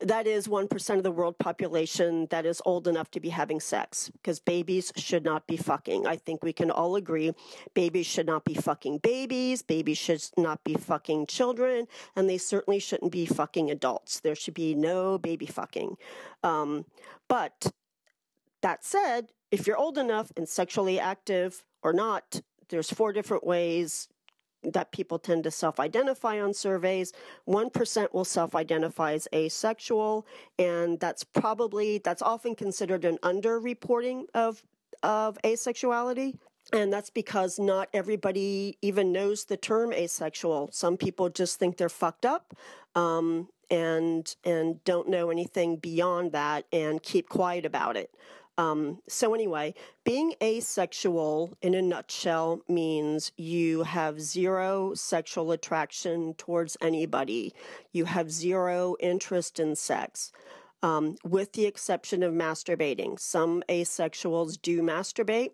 that is 1% of the world population that is old enough to be having sex because babies should not be fucking. I think we can all agree babies should not be fucking babies, babies should not be fucking children, and they certainly shouldn't be fucking adults. There should be no baby fucking. Um, but that said, if you're old enough and sexually active or not, there's four different ways that people tend to self identify on surveys. 1% will self identify as asexual, and that's probably, that's often considered an underreporting of, of asexuality. And that's because not everybody even knows the term asexual. Some people just think they're fucked up. Um, and and don't know anything beyond that and keep quiet about it. Um, so, anyway, being asexual in a nutshell means you have zero sexual attraction towards anybody, you have zero interest in sex. Um, with the exception of masturbating. Some asexuals do masturbate,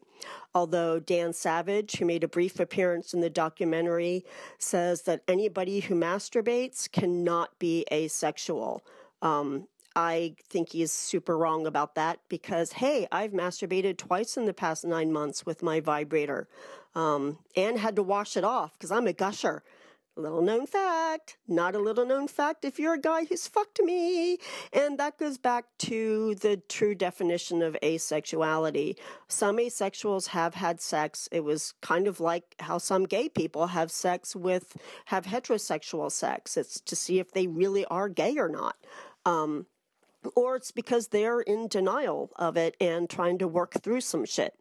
although Dan Savage, who made a brief appearance in the documentary, says that anybody who masturbates cannot be asexual. Um, I think he's super wrong about that because, hey, I've masturbated twice in the past nine months with my vibrator um, and had to wash it off because I'm a gusher. Little known fact, not a little known fact if you're a guy who's fucked me. And that goes back to the true definition of asexuality. Some asexuals have had sex. It was kind of like how some gay people have sex with, have heterosexual sex. It's to see if they really are gay or not. Um, or it's because they're in denial of it and trying to work through some shit.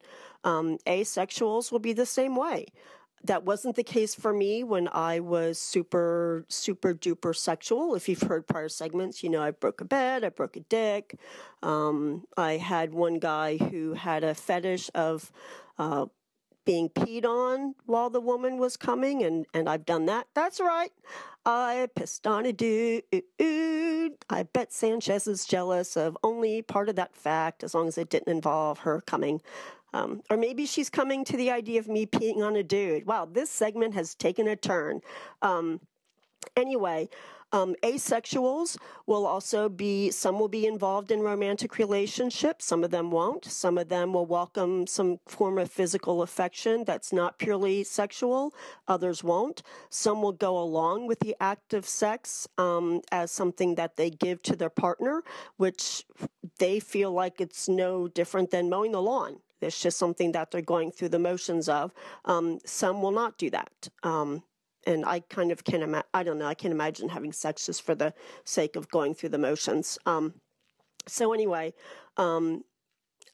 Um, asexuals will be the same way. That wasn't the case for me when I was super, super duper sexual. If you've heard prior segments, you know I broke a bed, I broke a dick. Um, I had one guy who had a fetish of uh, being peed on while the woman was coming, and, and I've done that. That's right. I pissed on a dude. I bet Sanchez is jealous of only part of that fact as long as it didn't involve her coming. Um, or maybe she's coming to the idea of me peeing on a dude. Wow, this segment has taken a turn. Um, anyway, um, asexuals will also be, some will be involved in romantic relationships, some of them won't. Some of them will welcome some form of physical affection that's not purely sexual, others won't. Some will go along with the act of sex um, as something that they give to their partner, which they feel like it's no different than mowing the lawn. It's just something that they're going through the motions of. Um, some will not do that. Um, and I kind of can't imagine, I don't know, I can't imagine having sex just for the sake of going through the motions. Um, so, anyway, um,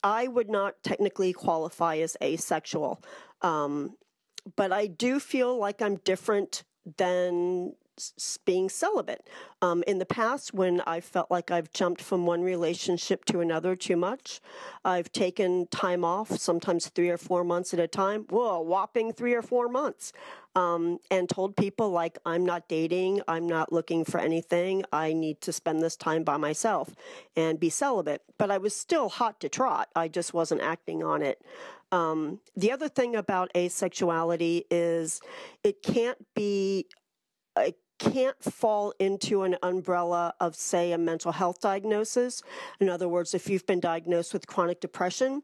I would not technically qualify as asexual, um, but I do feel like I'm different than being celibate. Um, in the past, when I felt like I've jumped from one relationship to another too much, I've taken time off, sometimes three or four months at a time. Whoa, whopping three or four months. Um, and told people, like, I'm not dating, I'm not looking for anything, I need to spend this time by myself and be celibate. But I was still hot to trot, I just wasn't acting on it. Um, the other thing about asexuality is it can't be it can't fall into an umbrella of, say, a mental health diagnosis. In other words, if you've been diagnosed with chronic depression,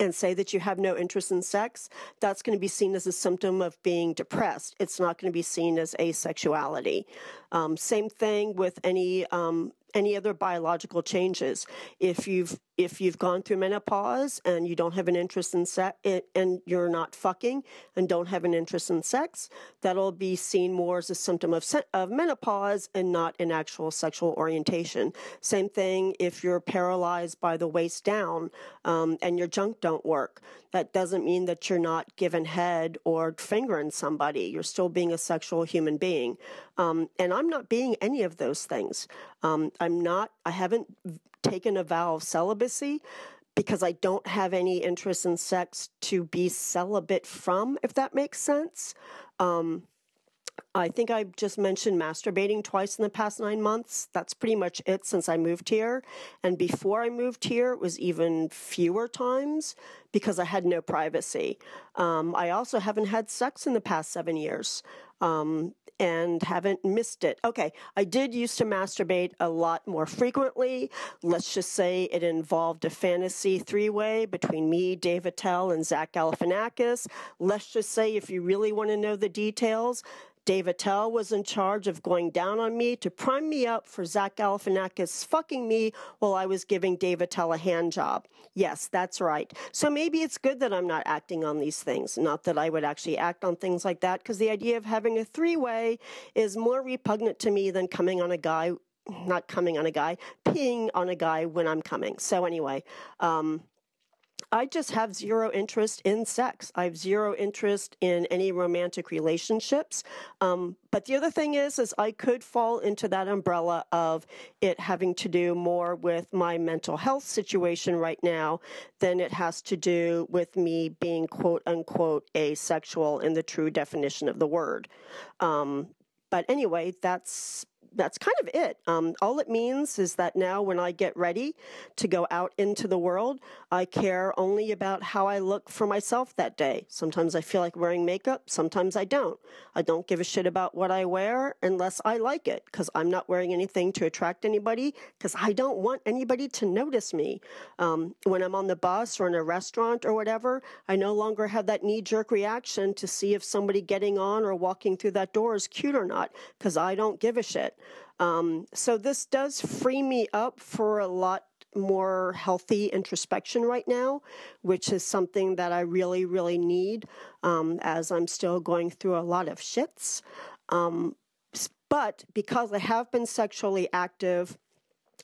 and say that you have no interest in sex, that's going to be seen as a symptom of being depressed. It's not going to be seen as asexuality. Um, same thing with any um, any other biological changes. If you've if you've gone through menopause and you don't have an interest in sex and you're not fucking and don't have an interest in sex, that'll be seen more as a symptom of, se- of menopause and not an actual sexual orientation. Same thing if you're paralyzed by the waist down um, and your junk don't work. That doesn't mean that you're not given head or fingering somebody. You're still being a sexual human being. Um, and I'm not being any of those things. Um, I'm not, I haven't taken a vow of celibacy because I don't have any interest in sex to be celibate from, if that makes sense. Um, I think I just mentioned masturbating twice in the past nine months. That's pretty much it since I moved here. And before I moved here, it was even fewer times because I had no privacy. Um, I also haven't had sex in the past seven years. Um, and haven't missed it. Okay, I did used to masturbate a lot more frequently. Let's just say it involved a fantasy three way between me, Dave Attell, and Zach Galifianakis. Let's just say, if you really want to know the details, Dave Attell was in charge of going down on me to prime me up for Zach Galifianakis fucking me while I was giving Dave Attell a hand job. Yes, that's right. So maybe it's good that I'm not acting on these things. Not that I would actually act on things like that, because the idea of having a three way is more repugnant to me than coming on a guy, not coming on a guy, peeing on a guy when I'm coming. So anyway, um, I just have zero interest in sex. I have zero interest in any romantic relationships. Um, but the other thing is, is I could fall into that umbrella of it having to do more with my mental health situation right now than it has to do with me being quote unquote asexual in the true definition of the word. Um, but anyway, that's that's kind of it. Um, all it means is that now when I get ready to go out into the world, I care only about how I look for myself that day. Sometimes I feel like wearing makeup, sometimes I don't. I don't give a shit about what I wear unless I like it because I'm not wearing anything to attract anybody because I don't want anybody to notice me. Um, when I'm on the bus or in a restaurant or whatever, I no longer have that knee jerk reaction to see if somebody getting on or walking through that door is cute or not because I don't give a shit. Um, so this does free me up for a lot more healthy introspection right now, which is something that I really, really need um, as I'm still going through a lot of shits. Um, but because I have been sexually active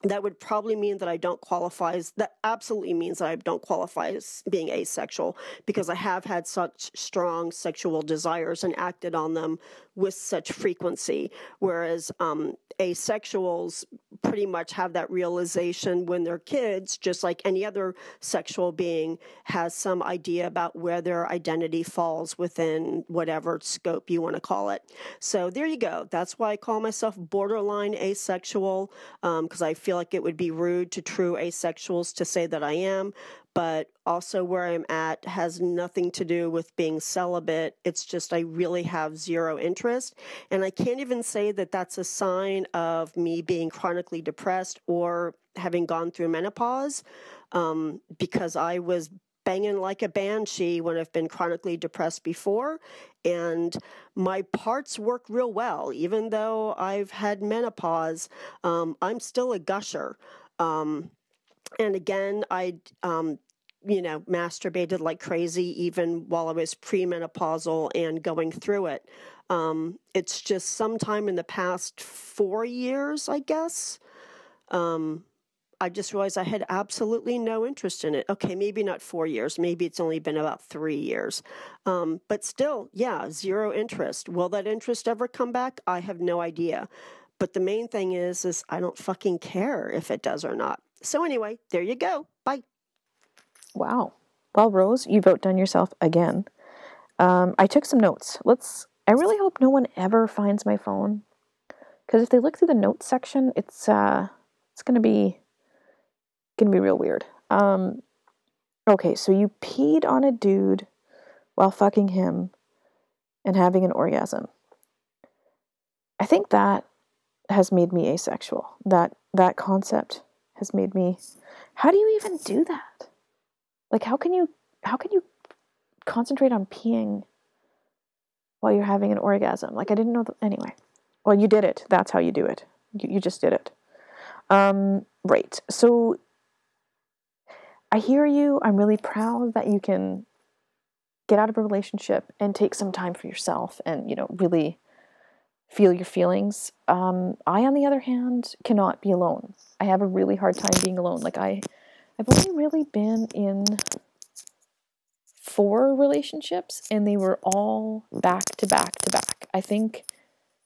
that would probably mean that I don't qualify as that absolutely means that I don't qualify as being asexual because I have had such strong sexual desires and acted on them with such frequency. Whereas um, asexuals pretty much have that realization when they're kids, just like any other sexual being has some idea about where their identity falls within whatever scope you want to call it. So there you go. That's why I call myself borderline asexual because um, I feel like it would be rude to true asexuals to say that I am but also where I'm at has nothing to do with being celibate. It's just I really have zero interest. And I can't even say that that's a sign of me being chronically depressed or having gone through menopause um, because I was banging like a banshee when I've been chronically depressed before. And my parts work real well. Even though I've had menopause, um, I'm still a gusher. Um, and again, I, um, you know, masturbated like crazy even while I was premenopausal and going through it. Um, it's just sometime in the past four years, I guess. Um, I just realized I had absolutely no interest in it. Okay, maybe not four years. Maybe it's only been about three years. Um, but still, yeah, zero interest. Will that interest ever come back? I have no idea. But the main thing is, is I don't fucking care if it does or not. So anyway, there you go. Bye. Wow. Well, Rose, you've outdone yourself again. Um, I took some notes. Let's. I really hope no one ever finds my phone, because if they look through the notes section, it's uh, it's gonna be gonna be real weird. Um, okay, so you peed on a dude while fucking him and having an orgasm. I think that has made me asexual. That that concept has made me how do you even do that? Like how can you how can you concentrate on peeing while you're having an orgasm? Like i didn't know that anyway. Well you did it. That's how you do it. You, you just did it. Um, right. So I hear you. I'm really proud that you can get out of a relationship and take some time for yourself and, you know, really feel your feelings. Um, I, on the other hand, cannot be alone. I have a really hard time being alone. Like I, I've only really been in four relationships, and they were all back to back to back. I think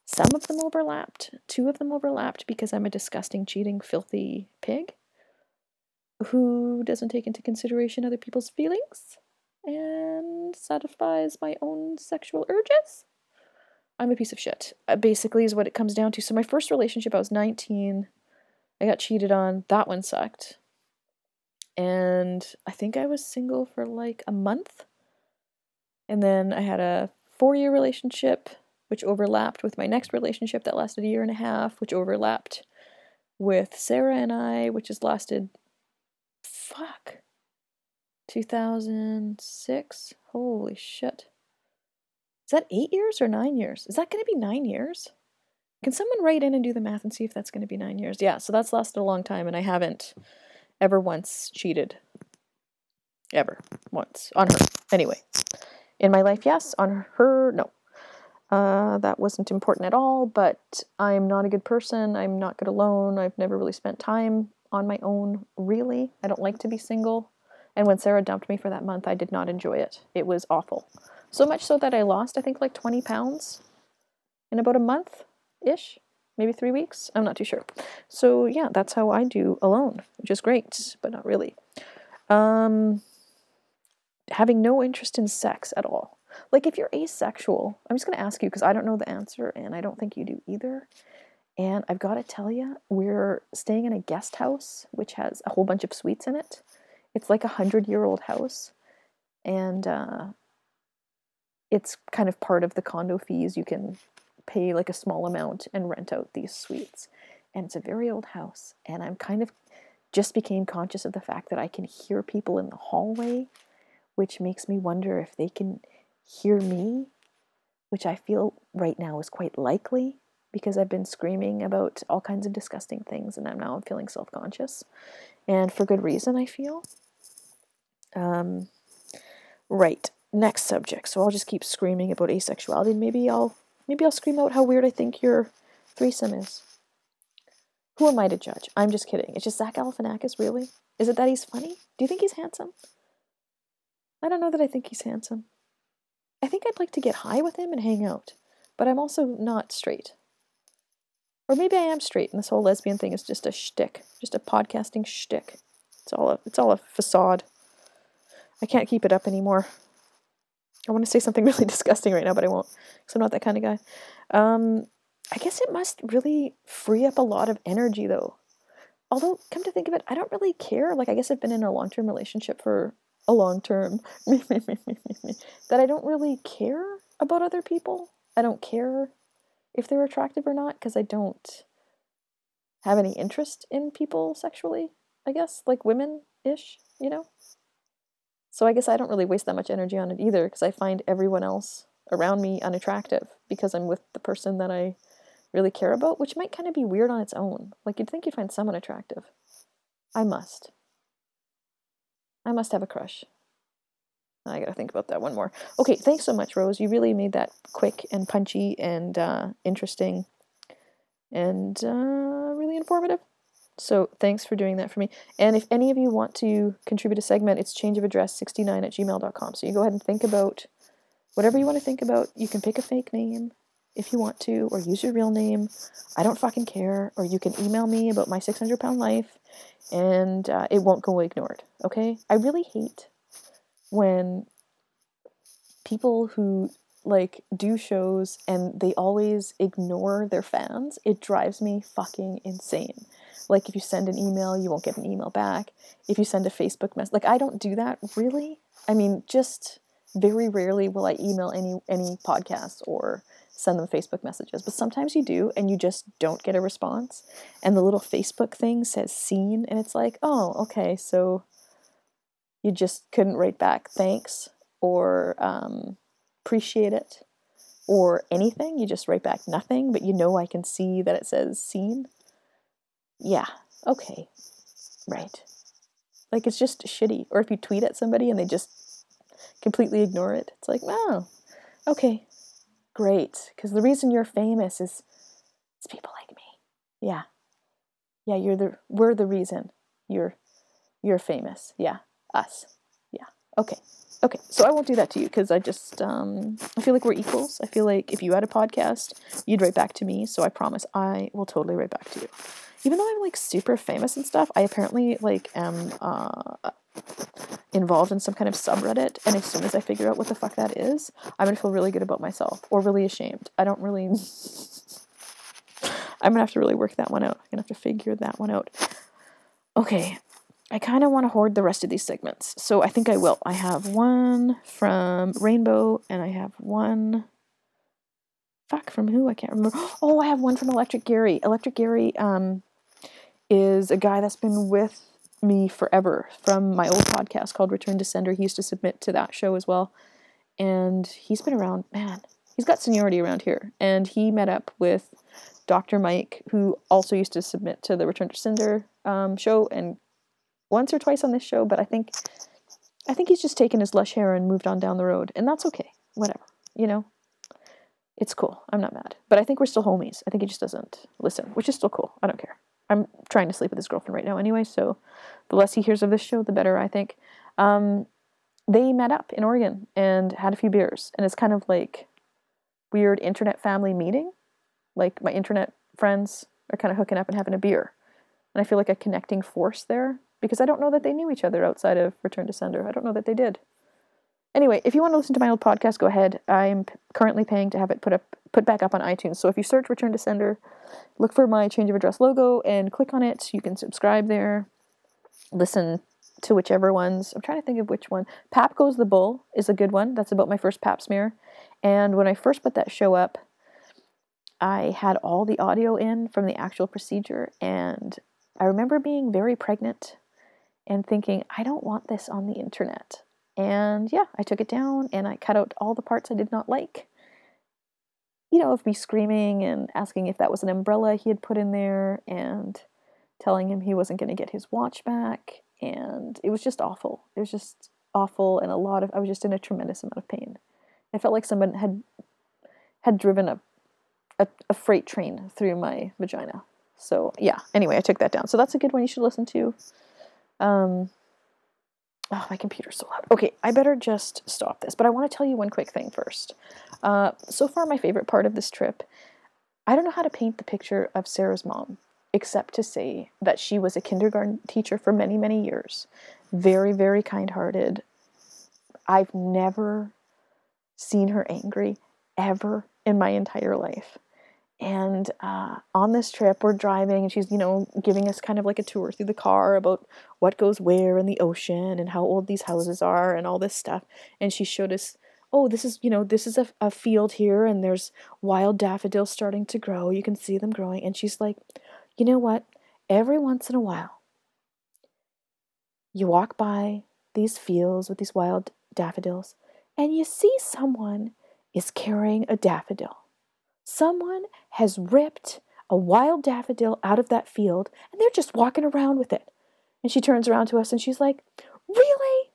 some of them overlapped. Two of them overlapped because I'm a disgusting, cheating, filthy pig who doesn't take into consideration other people's feelings and satisfies my own sexual urges. I'm a piece of shit. Uh, basically, is what it comes down to. So, my first relationship, I was 19. I got cheated on. That one sucked. And I think I was single for like a month. And then I had a four year relationship, which overlapped with my next relationship that lasted a year and a half, which overlapped with Sarah and I, which has lasted, fuck, 2006. Holy shit. Is that eight years or nine years? Is that going to be nine years? Can someone write in and do the math and see if that's going to be nine years? Yeah, so that's lasted a long time, and I haven't ever once cheated. Ever. Once. On her. Anyway. In my life, yes. On her, no. Uh, that wasn't important at all, but I'm not a good person. I'm not good alone. I've never really spent time on my own, really. I don't like to be single. And when Sarah dumped me for that month, I did not enjoy it. It was awful. So much so that I lost, I think, like 20 pounds in about a month ish, maybe three weeks. I'm not too sure. So, yeah, that's how I do alone, which is great, but not really. Um, having no interest in sex at all. Like, if you're asexual, I'm just going to ask you because I don't know the answer and I don't think you do either. And I've got to tell you, we're staying in a guest house which has a whole bunch of suites in it. It's like a hundred year old house. And uh, it's kind of part of the condo fees. You can pay like a small amount and rent out these suites. And it's a very old house. And I'm kind of just became conscious of the fact that I can hear people in the hallway, which makes me wonder if they can hear me, which I feel right now is quite likely because I've been screaming about all kinds of disgusting things and I'm now feeling self conscious. And for good reason, I feel. Um, right next subject. So I'll just keep screaming about asexuality maybe I'll maybe I'll scream out how weird I think your threesome is. Who am I to judge? I'm just kidding. It's just Zach Galifianakis, really? Is it that he's funny? Do you think he's handsome? I don't know that I think he's handsome. I think I'd like to get high with him and hang out, but I'm also not straight. Or maybe I am straight, and this whole lesbian thing is just a shtick, just a podcasting shtick. It's all a, it's all a facade. I can't keep it up anymore. I want to say something really disgusting right now, but I won't because I'm not that kind of guy. Um, I guess it must really free up a lot of energy, though. Although, come to think of it, I don't really care. Like, I guess I've been in a long term relationship for a long term that I don't really care about other people. I don't care if they're attractive or not because I don't have any interest in people sexually, I guess, like women ish, you know? So I guess I don't really waste that much energy on it either because I find everyone else around me unattractive because I'm with the person that I really care about, which might kind of be weird on its own. Like you'd think you'd find someone attractive. I must. I must have a crush. I gotta think about that one more. Okay, thanks so much, Rose. You really made that quick and punchy and uh, interesting and uh, really informative. So thanks for doing that for me. And if any of you want to contribute a segment, it's changeofaddress69 at gmail.com. So you go ahead and think about whatever you want to think about. You can pick a fake name if you want to, or use your real name. I don't fucking care. Or you can email me about my 600 pound life and uh, it won't go ignored. Okay? I really hate when people who like do shows and they always ignore their fans. It drives me fucking insane. Like if you send an email, you won't get an email back. If you send a Facebook message, like I don't do that really. I mean, just very rarely will I email any any podcasts or send them Facebook messages. But sometimes you do and you just don't get a response. And the little Facebook thing says seen and it's like, "Oh, okay, so you just couldn't write back thanks or um, appreciate it or anything. You just write back nothing, but you know I can see that it says seen. Yeah, okay, right. Like it's just shitty. Or if you tweet at somebody and they just completely ignore it, it's like, oh, okay, great. Because the reason you're famous is it's people like me. Yeah, yeah. You're the we're the reason you're you're famous. Yeah, us. Yeah. Okay. Okay, so I won't do that to you because I just um, I feel like we're equals. I feel like if you had a podcast, you'd write back to me. So I promise I will totally write back to you. Even though I'm like super famous and stuff, I apparently like am uh, involved in some kind of subreddit, and as soon as I figure out what the fuck that is, I'm gonna feel really good about myself or really ashamed. I don't really. I'm gonna have to really work that one out. I'm gonna have to figure that one out. Okay, I kind of want to hoard the rest of these segments. So I think I will. I have one from Rainbow and I have one fuck from who? I can't remember. Oh, I have one from Electric Gary. Electric Gary um is a guy that's been with me forever from my old podcast called Return to Sender. He used to submit to that show as well. And he's been around, man. He's got seniority around here. And he met up with Dr. Mike, who also used to submit to the Return to Sender um, show and once or twice on this show, but I think I think he's just taken his lush hair and moved on down the road, and that's okay. Whatever, you know. It's cool. I'm not mad, but I think we're still homies. I think he just doesn't listen, which is still cool. I don't care. I'm trying to sleep with his girlfriend right now anyway, so the less he hears of this show, the better. I think. Um, they met up in Oregon and had a few beers, and it's kind of like weird internet family meeting. Like my internet friends are kind of hooking up and having a beer, and I feel like a connecting force there because I don't know that they knew each other outside of Return to Sender. I don't know that they did. Anyway, if you want to listen to my old podcast, go ahead. I'm currently paying to have it put up put back up on iTunes. So if you search Return to Sender, look for my change of address logo and click on it. You can subscribe there. Listen to whichever ones. I'm trying to think of which one. Pap Goes the Bull is a good one. That's about my first pap smear. And when I first put that show up, I had all the audio in from the actual procedure and I remember being very pregnant and thinking, I don't want this on the internet. And yeah, I took it down and I cut out all the parts I did not like. You know, of me screaming and asking if that was an umbrella he had put in there and telling him he wasn't going to get his watch back. And it was just awful. It was just awful and a lot of, I was just in a tremendous amount of pain. I felt like someone had had driven a, a, a freight train through my vagina. So yeah, anyway, I took that down. So that's a good one you should listen to. Um, oh, my computer's so loud. Okay, I better just stop this. But I want to tell you one quick thing first. Uh, so far, my favorite part of this trip, I don't know how to paint the picture of Sarah's mom, except to say that she was a kindergarten teacher for many, many years. Very, very kind hearted. I've never seen her angry ever in my entire life. And uh, on this trip, we're driving, and she's, you know, giving us kind of like a tour through the car about what goes where in the ocean and how old these houses are and all this stuff. And she showed us, oh, this is, you know, this is a, a field here, and there's wild daffodils starting to grow. You can see them growing. And she's like, you know what? Every once in a while, you walk by these fields with these wild daffodils, and you see someone is carrying a daffodil Someone has ripped a wild daffodil out of that field and they're just walking around with it. And she turns around to us and she's like, Really?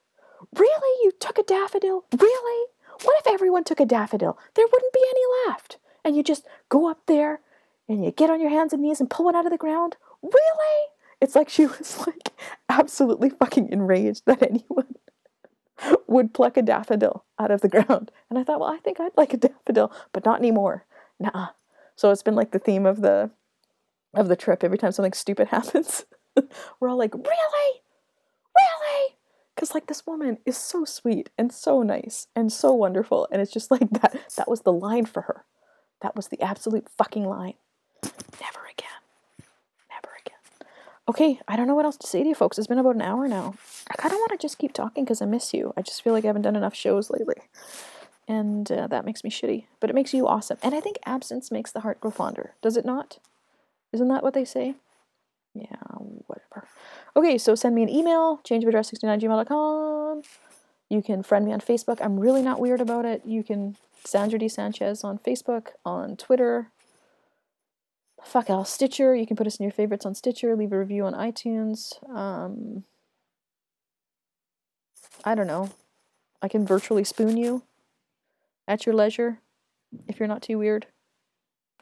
Really? You took a daffodil? Really? What if everyone took a daffodil? There wouldn't be any left. And you just go up there and you get on your hands and knees and pull one out of the ground? Really? It's like she was like absolutely fucking enraged that anyone would pluck a daffodil out of the ground. And I thought, well, I think I'd like a daffodil, but not anymore nah. So it's been like the theme of the of the trip. Every time something stupid happens, we're all like, really, really, because like this woman is so sweet and so nice and so wonderful, and it's just like that. That was the line for her. That was the absolute fucking line. Never again. Never again. Okay, I don't know what else to say to you folks. It's been about an hour now. I kind of want to just keep talking because I miss you. I just feel like I haven't done enough shows lately and uh, that makes me shitty. But it makes you awesome. And I think absence makes the heart grow fonder. Does it not? Isn't that what they say? Yeah, whatever. Okay, so send me an email, changeofaddress69gmail.com. You can friend me on Facebook. I'm really not weird about it. You can Sandra D. Sanchez on Facebook, on Twitter. Fuck else, Stitcher. You can put us in your favorites on Stitcher. Leave a review on iTunes. Um, I don't know. I can virtually spoon you at your leisure if you're not too weird.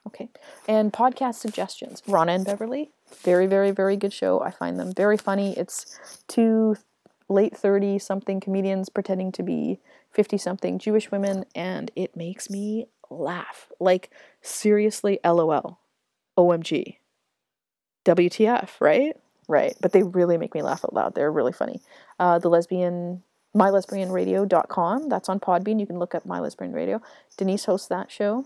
Okay. And podcast suggestions. Ronna and Beverly. Very, very, very good show. I find them very funny. It's two late 30 something comedians pretending to be 50 something Jewish women, and it makes me laugh. Like, seriously, lol. OMG. WTF, right? Right. But they really make me laugh out loud. They're really funny. Uh, the lesbian mylesbianradio.com. That's on Podbean. You can look up My Lesbian Radio. Denise hosts that show.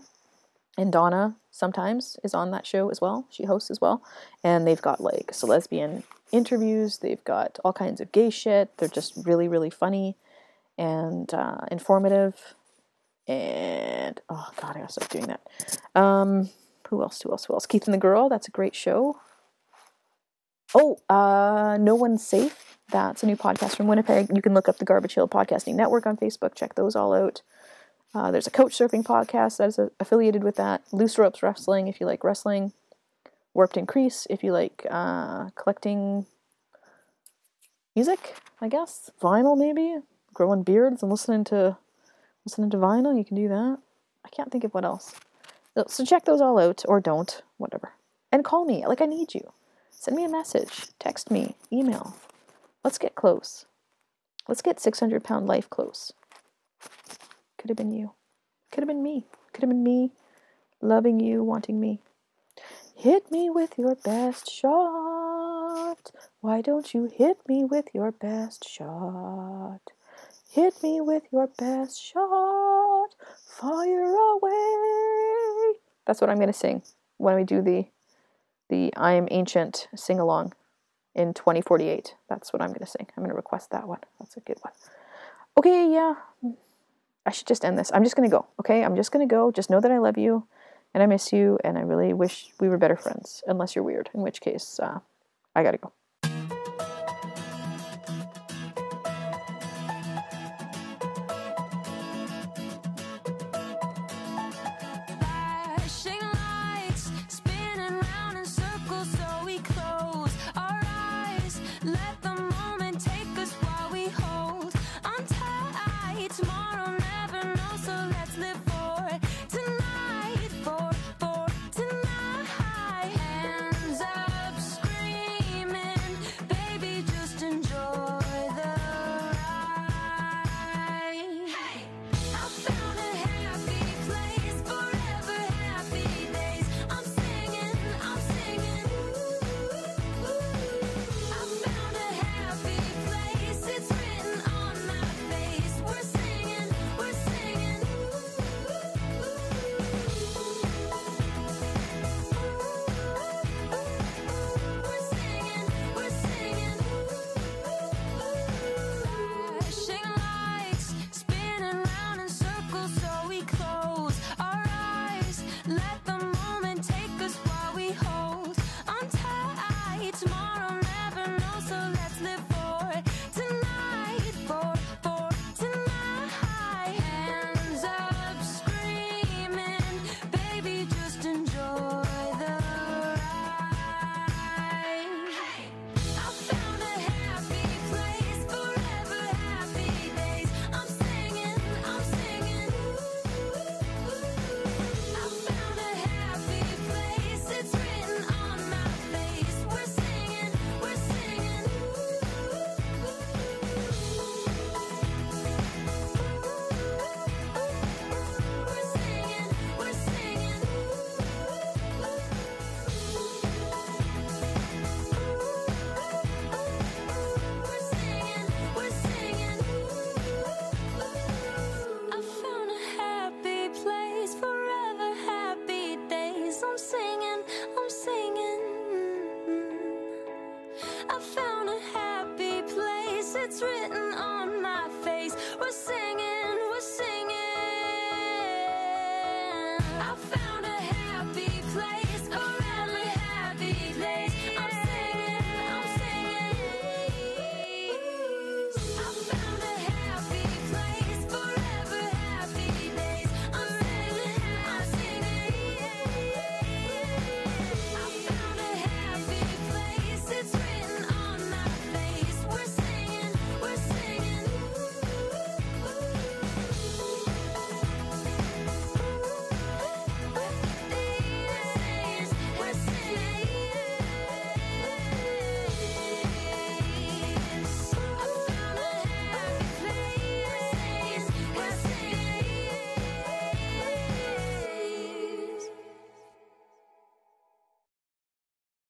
And Donna sometimes is on that show as well. She hosts as well. And they've got like so lesbian interviews. They've got all kinds of gay shit. They're just really, really funny and uh, informative. And oh god, I gotta stop doing that. Um, who else? Who else? Who else? Keith and the Girl. That's a great show. Oh, uh, No One's Safe. That's a new podcast from Winnipeg. You can look up the Garbage Hill Podcasting Network on Facebook. Check those all out. Uh, there's a coach surfing podcast that is affiliated with that. Loose Ropes Wrestling if you like wrestling. Warped Increase if you like uh, collecting music, I guess. Vinyl maybe. Growing beards and listening to listening to vinyl. You can do that. I can't think of what else. So check those all out or don't, whatever. And call me. Like I need you. Send me a message. Text me. Email. Let's get close. Let's get 600 pound life close. Could have been you. Could have been me. Could have been me loving you, wanting me. Hit me with your best shot. Why don't you hit me with your best shot? Hit me with your best shot. Fire away. That's what I'm going to sing when we do the the I am ancient sing along in 2048. That's what I'm going to sing. I'm going to request that one. That's a good one. Okay, yeah. I should just end this. I'm just going to go. Okay? I'm just going to go. Just know that I love you and I miss you and I really wish we were better friends, unless you're weird, in which case, uh, I got to go.